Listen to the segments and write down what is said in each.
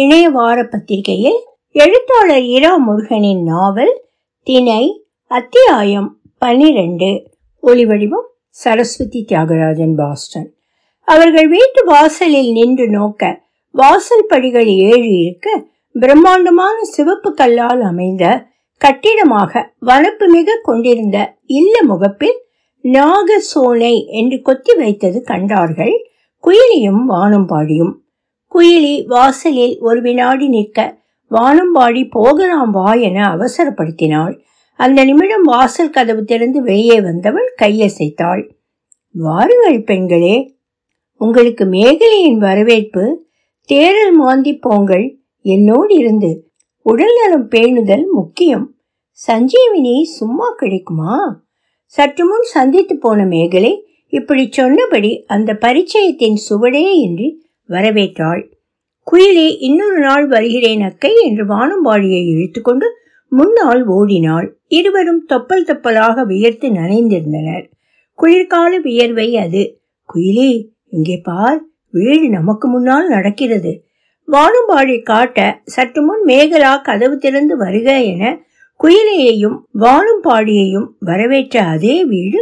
இணைய வார பத்திரிகையில் எழுத்தாளர் இரா முருகனின் நாவல் திணை அத்தியாயம் பனிரெண்டு ஒளிவடிவம் சரஸ்வதி தியாகராஜன் பாஸ்டன். அவர்கள் வீட்டு வாசலில் நின்று நோக்க வாசல் படிகள் ஏழு இருக்க பிரம்மாண்டமான சிவப்பு கல்லால் அமைந்த கட்டிடமாக வனப்பு மிக கொண்டிருந்த இல்ல முகப்பில் நாக சோனை என்று கொத்தி வைத்தது கண்டார்கள். குயிலியும் வானம்பாடியும் குயிலி வாசலில் ஒரு வினாடி நிற்க வானம்பாடி போகலாம் வா என அவசரப்படுத்தினாள். அந்த நிமிடம் வாசல் கதவு திறந்து வெளியே வந்தவள் கையசைத்தாள். வாருங்கள் பெண்களே உங்களுக்கு மேகலையின் வரவேற்பு தேரல் மாந்தி போங்கள் என்னோடு இருந்து. உடல்நலம் பேணுதல் முக்கியம். சஞ்சீவினி சும்மா கிடைக்குமா? சற்று முன் சந்தித்து போன மேகலை இப்படி சொன்னபடி அந்த பரிச்சயத்தின் சுவடே இன்றி வரவேற்றாள். குயிலே இன்னொரு நாள் வருகிறேன் அக்கை என்று வானம்பாடியை இழுத்துக்கொண்டு முன்னால் ஓடினாள். இருவரும் தொப்பல் தொப்பலாக வியர்த்து நனைந்திருந்தனர். குளிர்கால வியர்வை அது. குயிலே இங்கே பார் வீடு நமக்கு முன்னால் நடக்கிறது. வானம்பாடி காட்ட சற்று முன் மேகலா கதவு திறந்து வருக என குயிலையையும் வானும்பாடியையும் வரவேற்ற அதே வீடு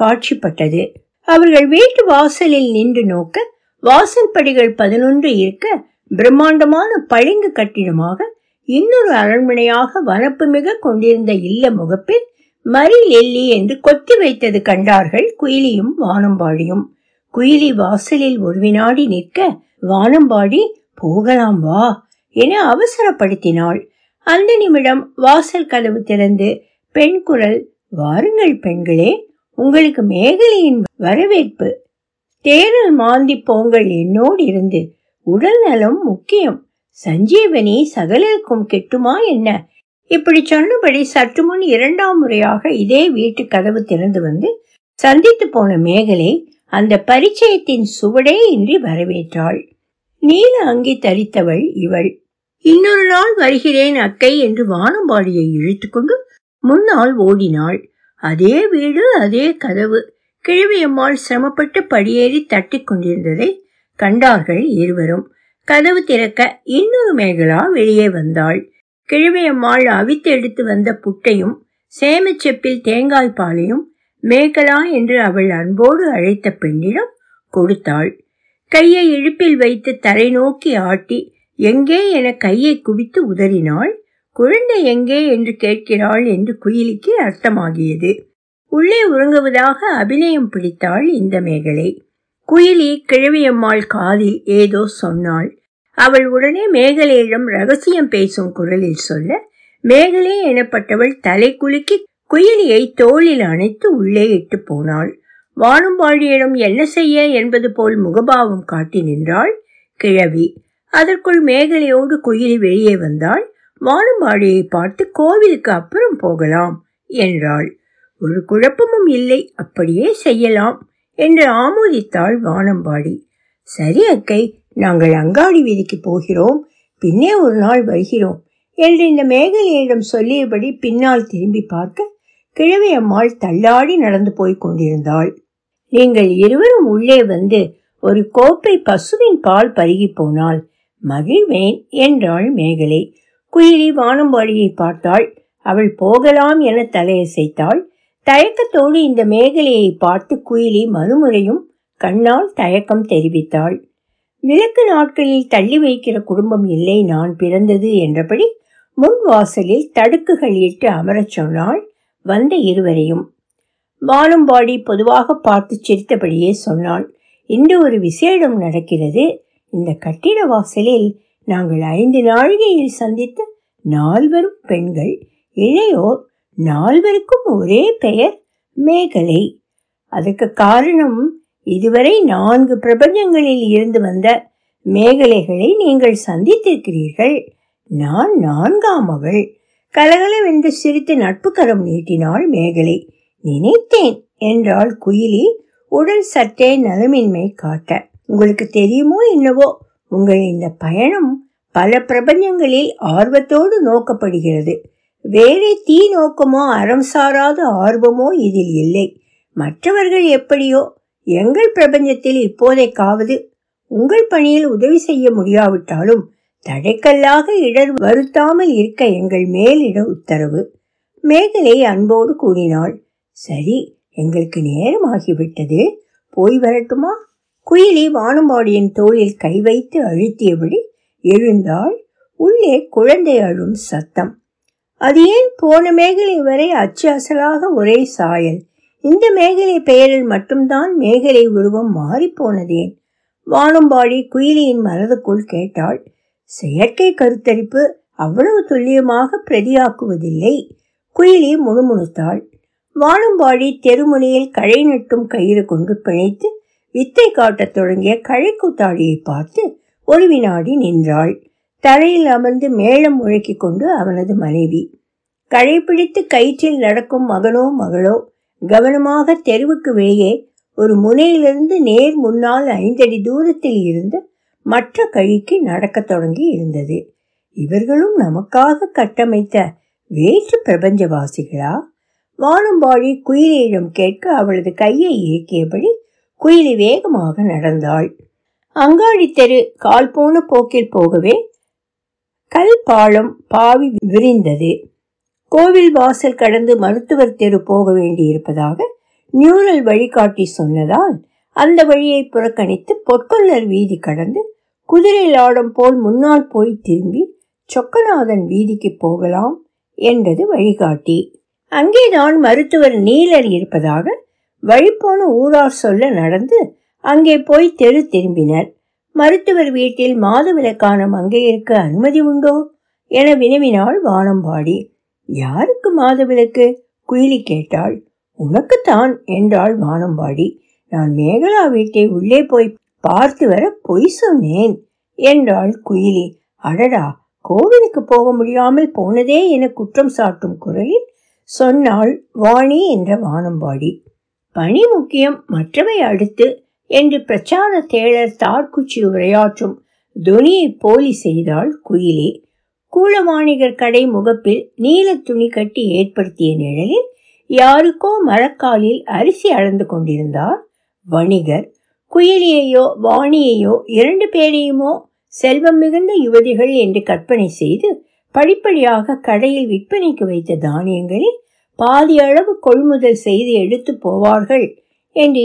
காட்சிப்பட்டது. அவர்கள் வீட்டு வாசலில் நின்று நோக்க வாசல் படிகள் பதினொன்று இருக்க பிரம்மாண்டமான பளிங்கு கட்டிடமாக இன்னொரு அரண்மனையாக வரப்பு மிக கொண்டிருந்த இல்ல முகப்பில் மரி எல்லி என்று கொத்தி வைத்தது கண்டார்கள் குயிலியும் வானம்பாடியும். குயிலி வாசலில் ஒரு வினாடி நிற்க வானம்பாடி போகலாம் வா என அவசரப்படுத்தினாள். அந்த நிமிடம் வாசல் கதவு திறந்து பெண் குரல் வாருங்கள் பெண்களே உங்களுக்கு மேகலையின் வரவேற்பு தேரல் மாந்தி போங்கள் என்னோடு இருந்து. உடல் நலம் முக்கியம். சஞ்சீவனி சகலருக்கும் கெட்டுமா என்ன? இப்படி சொன்னபடி சற்று முன் இரண்டாம் முறையாக இதே வீட்டு கதவு திறந்து வந்து சந்தித்து போன மேகலை அந்த பரிச்சயத்தின் சுவடே இன்றி வரவேற்றாள். நீல அங்கி தரித்தவள் இவள். இன்னொரு நாள் வருகிறேன் அக்கை என்று வானம்பாடியை இழுத்துக்கொண்டு முன்னால் ஓடினாள். அதே வீடு அதே கதவு. கிழவியம்மாள் சிரமப்பட்டு படியேறி தட்டி கொண்டிருந்ததை கண்டார்கள் இருவரும். கதவு திறக்க இன்னொரு மேகலா வெளியே வந்தாள். கிழவியம்மாள் அவித்து எடுத்து வந்த புட்டையும் சேமச்செப்பில் தேங்காய் பாலையும் மேகலா என்று அவள் அன்போடு அழைத்த பெண்ணிடம் கொடுத்தாள். கையை இழுப்பில் வைத்து தரை நோக்கி ஆட்டி எங்கே என கையை குவித்து உதறினாள்? குழந்தை எங்கே? என்று கேட்கிறாள் என்று குயிலிக்கு அர்த்தமாகியது. உள்ளே உறங்குவதாக அபிநயம் பிடித்தாள் இந்த மேகலை குயிலி கிழவியம்மாள் காதில் ஏதோ சொன்னாள். அவள் உடனே மேகலையிடம் ரகசியம் பேசும் குரலில் சொல்ல மேகலே எனப்பட்டவள் தலை குலுக்கி குயிலியை தோளில் அணைத்து உள்ளே இட்டு போனாள். வானும்பாடியிடம் என்ன செய்ய? என்பது போல் முகபாவம் காட்டி நின்றாள் கிழவி. அதற்குள் மேகலையோடு குயிலி வெளியே வந்தாள். வானும்பாடியை பார்த்து கோவிலுக்கு அப்புறம் போகலாம் என்றாள். ஒரு குழப்பமும் இல்லை அப்படியே செய்யலாம் என்று ஆமோதித்தாள் வானம்பாடி. சரி அக்கை நாங்கள் அங்காடி வீதிக்கு போகிறோம் பின்னே ஒரு நாள் வருகிறோம் என்று இந்த மேகலையிடம் சொல்லியபடி பின்னால் திரும்பி பார்க்க கிழவி அம்மாள் தள்ளாடி நடந்து போய் கொண்டிருந்தாள். நீங்கள் இருவரும் உள்ளே வந்து ஒரு கோப்பை பசுவின் பால் பருகி போனால் மகிழ்வேன் என்றாள் மேகலை. குயிலி வானம்பாடியை பார்த்தாள். அவள் போகலாம் என தலையசைத்தாள். தயக்கத்தோடு இந்த மேகலையை பார்த்து குயிலி மறுமுறையும் கண்ணால் தயக்கம் தெரிவித்தாள். விளக்கு நாட்களில் தள்ளி வைக்கிற குடும்பம் இல்லை நான் பிறந்தது என்றபடி முன் வாசலில் தடுக்குகள் இட்டு அமரச் சொன்னாள் வந்த இருவரையும். வானம்பாடி பொதுவாக பார்த்து சிரித்தபடியே சொன்னாள். இன்று ஒரு விசேடம் நடக்கிறது. இந்த கட்டிட வாசலில் நாங்கள் ஐந்து நாழிகையில் சந்தித்த நால்வரும் பெண்கள். இளையோர் நால்வருக்கும் ஒரே பெயர் மேகலை. அதுக்கு காரணம் இதுவரை நான்கு பிரபஞ்சங்களில் இருந்து வந்த மேகலைகளை நீங்கள் சந்தித்திருக்கிறீர்கள். நான் நான்காம் அவள். கலகலவென்று சிரித்து நட்பு கரம் நீட்டினாள் மேகலை. நினைத்தேன் என்றாள் குயிலி உடல் சற்றே நலமின்மை காட்ட. உங்களுக்கு தெரியுமோ என்னவோ உங்கள் இந்த பயணம் பல பிரபஞ்சங்களில் ஆர்வத்தோடு நோக்கப்படுகிறது. வேறே தீ நோக்கமோ அறம் சாராத ஆர்வமோ இதில் இல்லை. மற்றவர்கள் எப்படியோ எங்கள் பிரபஞ்சத்தில் இப்போதைக்காவது உங்கள் பணியில் உதவி செய்ய முடியாவிட்டாலும் தடைக்கல்லாக இடர் வருத்தாமல் இருக்க எங்கள் மேலிட உத்தரவு. மேகலை அன்போடு கூறினாள் சரி எங்களுக்கு நேரமாகிவிட்டது போய் வரட்டுமா? குயிலி வானம்பாடியின் தோளில் கை வைத்து அழுத்தியபடி எழுந்தாள். உள்ளே குழந்தை அழும் சத்தம். அது ஏன் போன மேகலை வரை அச்சு அசலாக ஒரே சாயல்? இந்த மேகலை பெயரில் மட்டும்தான் மேகலை உருவம் மாறிப்போனதேன் வானம்பாடி குயிலியின் மனதுக்குள் கேட்டாள் செயற்கை கருத்தரிப்பு அவ்வளவு துல்லியமாக பிரதியாக்குவதில்லை? குயிலி முணுமுணுத்தாள் வானம்பாடி தெருமுனையில் களை நட்டும் கயிறு கொண்டு பிணைத்து வித்தை காட்டத் தொடங்கிய கழைக்கூத்தாடியை பார்த்து ஒரு வினாடி நின்றாள். தரையில் அமர்ந்து மேளம் முழக்கிக் கொண்டு அவனது மனைவி கழைப்பிடித்து கயிற்றில் நடக்கும் மகனோ மகளோ கவனமாக தெருவுக்கு வெளியே ஒரு முனையிலிருந்து நேர் முன்னால் ஐந்தடி தூரத்தில் இருந்து மற்ற கழிக்கு நடக்கத் தொடங்கி இருந்தது. இவர்களும் நமக்காக கட்டமைத்த வேற்று பிரபஞ்சவாசிகளா? வானம்பாடி குயிலியிடம் கேட்க அவளது கையை இயக்கியபடி குயிலி வேகமாக நடந்தாள். அங்காடி தெரு கால் போன போக்கில் போகவே கல் பாலம் பாவி விரிந்தது. கோவில் வாசல் கடந்து மருத்துவர் தெரு போக வேண்டியிருப்பதாக நியூரல் வழிகாட்டி சொன்னதால் அந்த வழியை புறக்கணித்து பொற்கொல்லர் வீதி கடந்து குதிரை லாடம் போல் முன்னால் போய் திரும்பி சொக்கநாதன் வீதிக்கு போகலாம் என்றது வழிகாட்டி. அங்கேதான் மருத்துவர் நீலர் இருப்பதாக வழிபோன ஊரார் சொல்ல நடந்து அங்கே போய் தெரு திரும்பினர். மருத்துவர் வீட்டில் மாதவிலக்கான மங்கையருக்கு அனுமதி உண்டோ? என வினவினாள் வானம்பாடி. யாருக்கு மாதவிலக்கு? குயிலி கேட்டாள். உனக்குத்தான் என்றாள் வானம்பாடி. நான் மேகலா வீட்டை உள்ளே போய் பார்த்து வர பொய் சொன்னேன் என்றாள் குயிலி. அடடா! கோவிலுக்கு போக முடியாமல் போனதே என குற்றம் சாட்டும் குரலில் சொன்னாள் வாணி என்ற வானம்பாடி. பணி முக்கியம் மற்றவை அடுத்து என்று பிரச்சார தேழர் தார்குச்சி உரையாற்றும் துணியை போலி செய்தாள் குயிலே. கூலமாணிகர் கடை முகப்பில் நீல துணி கட்டி ஏற்படுத்திய நிழலில் யாருக்கோ மரக்காலில் அரிசி அளந்து கொண்டிருந்தார் வணிகர். குயிலியையோ வாணியையோ இரண்டு பேரையுமோ செல்வம் மிகுந்த யுவதிகள் என்று கற்பனை செய்து படிப்படியாக கடையில் விற்பனைக்கு வைத்த தானியங்களில் பாதி அளவு கொள்முதல் செய்து எடுத்து போவார்கள் என்று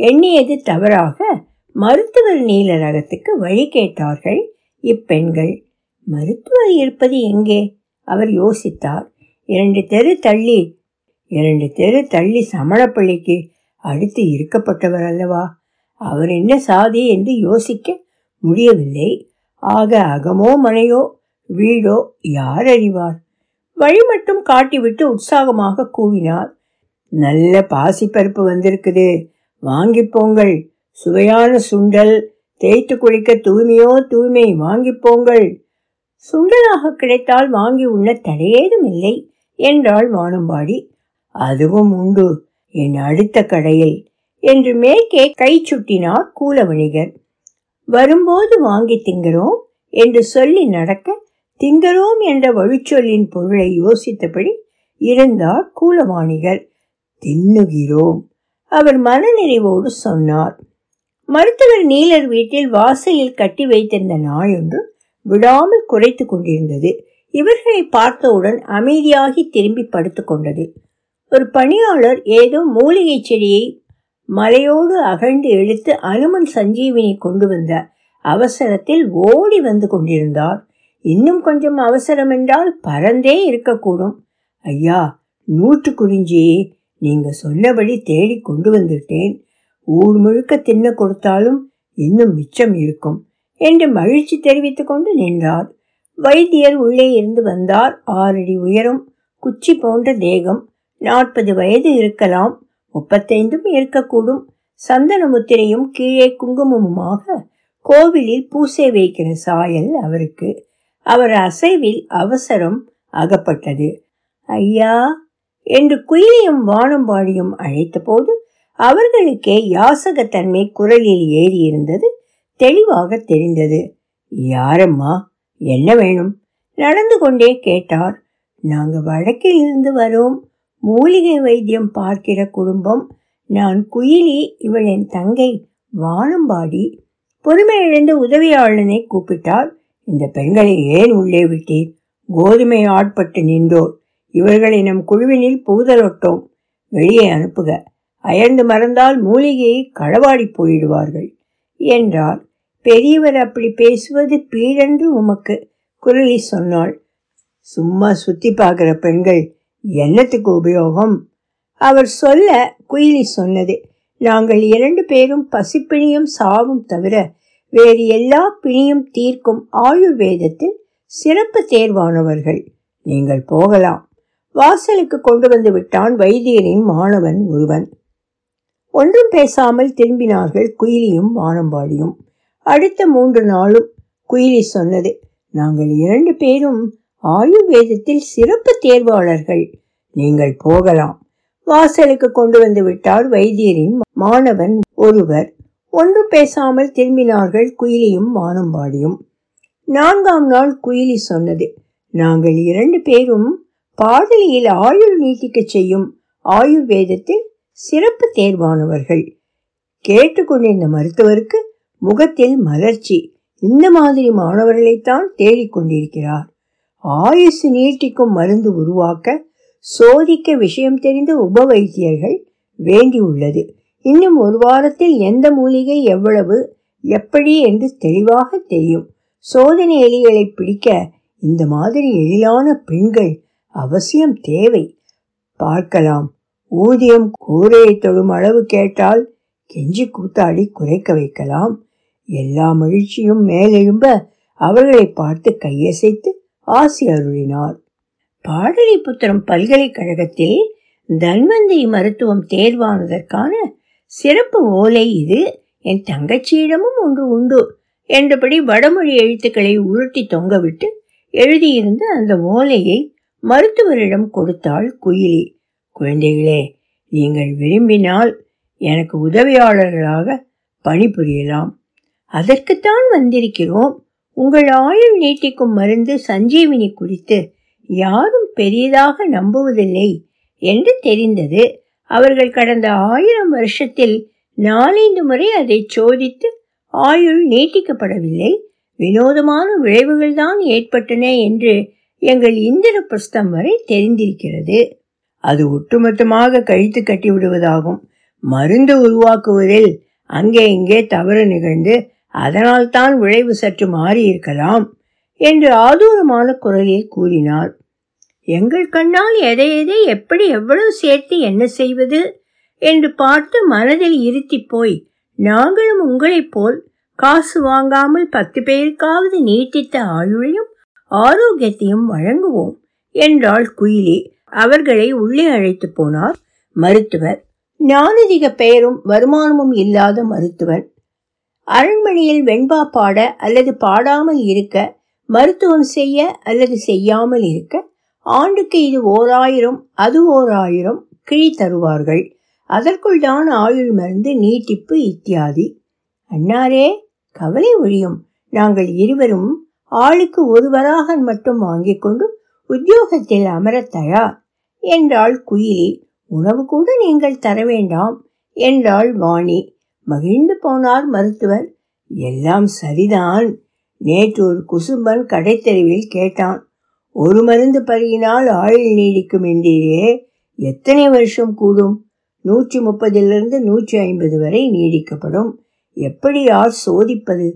எண்ணியது தவறாக மருத்துவர் நீல ரகத்துக்கு வழி கேட்டார்கள். இப்பெண்கள் மருத்துவர் இருப்பது எங்கே? அவர் யோசித்தார். இரண்டு தெரு தள்ளி இரண்டு தெரு தள்ளி சமணப்பள்ளிக்கு அடுத்து இருக்கப்பட்டவர் அல்லவா? அவர் என்ன சாதி என்று யோசிக்க முடியவில்லை. ஆக அகமோ மனையோ வீடோ யார் அறிவார்? வழி மட்டும் காட்டிவிட்டு உற்சாகமாக கூவினார். நல்ல பாசிப்பருப்பு வந்திருக்குது. வாங்கி போங்கள். சுவையான சுண்டல் தேய்த்து குளிக்க தூய்மையோ தூய்மை வாங்கி போங்கள். சுண்டலாக கிடைத்தால் வாங்கி உண்ண தடையேதும் இல்லை என்றாள் வானம்பாடி. அதுவும் உண்டு என் அடுத்த கடையில் என்று மேற்கே கை சுட்டினார் கூலவணிகர். வரும்போது வாங்கி திங்கிறோம் என்று சொல்லி நடக்க திங்கரோம் என்ற வழிச்சொல்லின் பொருளை யோசித்தபடி இருந்தார் கூலவாணிகர். தின்னுகிறோம். அவர் மனநிறைவோடு சொன்னார். மருத்துவர் நீலர் வீட்டில் வாசலில் கட்டி வைத்திருந்த நாய் ஒன்று விடாமல் குறைத்து கொண்டிருந்தது. இவர்களை பார்த்தவுடன் அமைதியாகி திரும்பி படுத்து கொண்டது. ஒரு பணியாளர் ஏதோ மூலிகை செடியை மலையோடு அகழ்ந்து எழுத்து அனுமன் சஞ்சீவினி கொண்டு வந்த அவசரத்தில் ஓடி வந்து கொண்டிருந்தார். இன்னும் கொஞ்சம் அவசரம் என்றால் பறந்தே இருக்கக்கூடும். ஐயா நூற்று குறிஞ்சி நீங்க சொன்னபடி தேடி கொண்டு வந்துட்டேன். ஊர் முழுக்க தின்ன கொடுத்தாலும் இன்னும் மிச்சம் இருக்கும் என்று மகிழ்ச்சி தெரிவித்துக் கொண்டு நின்றார். வைத்தியர் உள்ளே இருந்து வந்தார். ஆறடி உயரம் குச்சி போன்ற தேகம் நாற்பது வயது இருக்கலாம் முப்பத்தைந்தும் இருக்கக்கூடும். சந்தன முத்திரையும் கீழே குங்குமமுமாக கோவிலில் பூசை வைக்கிற சாயல் அவருக்கு. அவர் அசைவில் அவசரம் அகப்பட்டது. ஐயா என்று குயிலியும் வானம்பாடியும் அழைத்தபோது அவர்களுக்கே யாசகத்தன்மை குரலில் ஏறி இருந்தது தெளிவாக தெரிந்தது. யாரம்மா? என்ன வேணும்? நடந்து கொண்டே கேட்டார். நாங்க வடக்கில் இருந்து வரோம். மூலிகை வைத்தியம் பார்க்கிற குடும்பம். நான் குயிலி இவள் என் தங்கை வானம்பாடி பொறுமை இழந்து உதவியாளனை கூப்பிட்டார். இந்த பெண்களை ஏன் உள்ளே விட்டீர்? கோதுமை ஆட்பட்டு நின்றோர். இவர்களை நம் குழுவினில் புகுதலொட்டோம். வெளியே அனுப்புக. அயர்ந்து மறந்தால் மூலிகையை களவாடி போயிடுவார்கள். என்றார். பெரியவர் அப்படி பேசுவது பீடென்று உமக்கு. குரலி சொன்னாள். சும்மா சுத்தி பார்க்கிற பெண்கள் என்னத்துக்கு உபயோகம்? அவர் சொல்ல குயிலி சொன்னது. நாங்கள் இரண்டு பேரும் பசிப்பிணியும் சாவும் தவிர வேறு எல்லா பிணியும் தீர்க்கும் ஆயுர்வேதத்தில் சிறப்பு தேர்வானவர்கள். நீங்கள் போகலாம். வாசலுக்கு கொண்டு வந்து விட்டான் வைத்தியரின் மாணவன் ஒருவன். ஒன்றும் பேசாமல் திரும்பினார்கள் குயிலியும் வானம்பாடியும். அடுத்த மூன்று நாளும் குயிலி சொன்னது நாங்கள் இரண்டு பேரும் ஆயுர்வேதத்தில் சிறப்பு தேர்வாளர்கள். நீங்கள் போகலாம். வாசலுக்கு கொண்டு வந்து விட்டார் வைத்தியரின் மாணவன் ஒருவர். ஒன்றும் பேசாமல் திரும்பினார்கள் குயிலியும் வானம்பாடியும். நான்காம் நாள் குயிலி சொன்னது நாங்கள் இரண்டு பேரும் பாடலியில் ஆயுள் நீட்டிக்கச் செய்யும் ஆயுர்வேதத்தில் சிறப்பு தேர்வானவர்கள். கேட்டுக்கொண்டிருந்த மருத்துவருக்கு முகத்தில் மலர்ச்சி. இந்த மாதிரி மாணவர்களைத்தான் தேடிக்கொண்டிருக்கிறார் ஆயுசு நீட்டிக்கும் மருந்து உருவாக்க சோதிக்க விஷயம் தெரிந்த உப வைத்தியர்கள் வேண்டியுள்ளது. இன்னும் ஒரு வாரத்தில் எந்த மூலிகை எவ்வளவு எப்படி என்று தெளிவாக தெரியும். சோதனை எலிகளை பிடிக்க இந்த மாதிரி எழிலான பெண்கள் அவசியம் தேவை. பார்க்கலாம். ஊதியம் கூரையை தொடும் அளவு கேட்டால் கெஞ்சி கூத்தாடி குறைக்க வைக்கலாம். எல்லா மகிழ்ச்சியும் மேலெழும்ப அவர்களை பார்த்து கையசைத்து ஆசி அருளினார். பாடலிபுத்திரம் பல்கலைக்கழகத்தில் தன்வந்தி மருத்துவம் தேர்வானதற்கான சிறப்பு ஓலை இது. என் தங்கச்சியிடமும் ஒன்று உண்டு என்றபடி வடமொழி எழுத்துக்களை உருட்டி தொங்கவிட்டு எழுதியிருந்த அந்த ஓலையை மருத்துவரிடம் கொடுத்தாள் குயிலி. குழந்தைகளே நீங்கள் விரும்பினால் எனக்கு உதவியாளர்களாக பணிபுரியலாம். அதற்குத்தான் வந்திருக்கிறோம். உங்கள் ஆயுள் நீட்டிக்கும் மருந்து சஞ்சீவினி குறித்து யாரும் பெரியதாக நம்புவதில்லை என்று தெரிந்தது. அவர்கள் கடந்த ஆயிரம் வருஷத்தில் நாலைந்து முறை அதை சோதித்து ஆயுள் நீட்டிக்கப்படவில்லை. வினோதமான விளைவுகள்தான் ஏற்பட்டன என்று எங்கள் இந்திரபிரஸ்தம் வரை தெரிந்திருக்கிறது. அது ஒட்டுமொத்தமாக கழித்து கட்டி விடுவதாகும் மருந்து உருவாக்குவதில் அங்கே இங்கே தவறு நிகழ்ந்து அதனால் தான் விளைவு சற்று மாறி இருக்கலாம் என்று ஆதூரமான குரலில் கூறினார். எங்கள் கண்ணால் எதை எதை எப்படி எவ்வளவு சேர்த்து என்ன செய்வது? என்று பார்த்து மனதில் இருத்தி போய் நாங்களும் உங்களைப் போல் காசு வாங்காமல் பத்து பேருக்காவது நீட்டித்த ஆயுளையும் ஆரோக்கியத்தையும் வழங்குவோம் என்றாள் குயிலி. அவர்களை உள்ளே அழைத்து போனார் மருத்துவர். ஞானதிக பெயரும் வருமானமும் இல்லாத மருத்துவர். அரண்மனையில் வெண்பா பாட அல்லது பாடாமல் இருக்க மருத்துவம் செய்ய அல்லது செய்யாமல் இருக்க ஆண்டுக்கு இது ஓர் ஆயிரம் அது ஓர் ஆயிரம் கிழி தருவார்கள். அதற்குள் தான் ஆயுள் மருந்து நீட்டிப்பு இத்தியாதி. அன்னாரே கவலை ஒழியும். நாங்கள் இருவரும் ஆளுக்கு ஒரு வராகன் மட்டும் வாங்கிக் கொண்டு உத்தியோகத்தில் அமர தயார் என்றாள் குயிலி. உணவு கூட நீங்கள் தர வேண்டாம் என்றாள் வாணி. மகிழ்ந்து போனார் மருத்துவர். எல்லாம் சரிதான் நேற்று ஒரு குசும்பன் கடைத்தெருவில் கேட்டான். ஒரு மருந்து பருகினால் ஆயுள் நீடிக்கும் என்றீரே எத்தனை வருஷம் கூடும்? நூற்றி முப்பதிலிருந்து நூற்றி ஐம்பது வரை நீடிக்கப்படும். எப்படி யார் சோதிப்பது?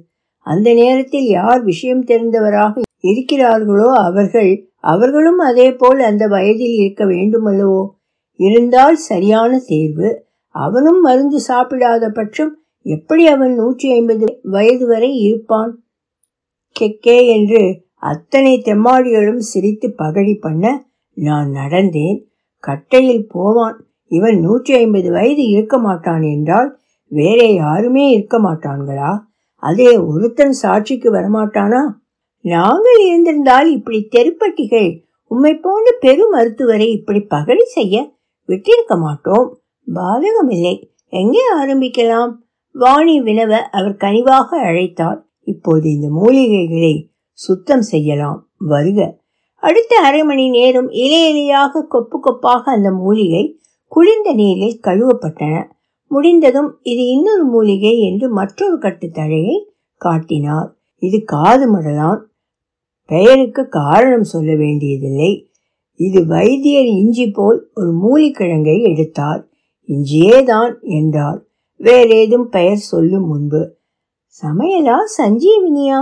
அந்த நேரத்தில் யார் விஷயம் தெரிந்தவராக இருக்கிறார்களோ அவர்கள் அவர்களும் அதே போல் அந்த வயதில் இருக்க வேண்டுமல்லவோ? இருந்தால் சரியான தேர்வு. அவனும் மருந்து சாப்பிடாத பட்சம் எப்படி அவன் நூற்றி ஐம்பது வயது வரை இருப்பான்? கெக்கே என்று அத்தனை தெம்மாடிகளும் சிரித்து பகடி பண்ண நான் நடந்தேன். கட்டையில் போவான். இவன் நூற்றி ஐம்பது வயது இருக்க மாட்டான் என்றால் வேறே யாருமே இருக்க மாட்டான்களா? அதே ஒருத்தன் சாட்சிக்கு வரமாட்டானா? நாங்கள் இருந்திருந்தால் இப்படி தெருப்பட்டிகள் உம்மை போன்ற பெரு மருத்துவரை இப்படி பகடி செய்ய விட்டிருக்க மாட்டோம். பாதகமில்லை. எங்கே ஆரம்பிக்கலாம்? வாணி வினவ அவர் கனிவாக அழைத்தார். இப்போது இந்த மூலிகைகளை சுத்தம் செய்யலாம். வருக. அடுத்த அரை மணி நேரம் இலையிலையாக கொப்பு கொப்பாக அந்த மூலிகை குளிர்ந்த நீரில் கழுவப்பட்டன. முடிந்ததும் இது இன்னொரு மூலிகை என்று மற்றொரு கட்டு தழையை காட்டினார். இது காது மடலான். பெயருக்கு காரணம் சொல்ல வேண்டியதில்லை. இது வைத்தியர் இஞ்சி போல் ஒரு மூலிக்கிழங்கை எடுத்தார். இஞ்சியே தான் என்றார். வேறேதும் பெயர் சொல்லும் முன்பு. சமையலா சஞ்சீவினியா?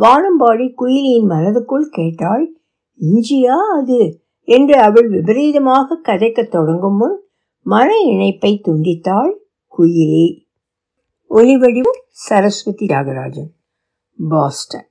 வானம்பாடி குயிலியின் மனதுக்குள் கேட்டாள். இஞ்சியா அது? என்று அவள் விபரீதமாக கதைக்கத் தொடங்கும் முன் மன இணைப்பை துண்டித்தாள். குயிலி ஒலிவடிவும் சரஸ்வதி தியாகராஜன் பாஸ்டன்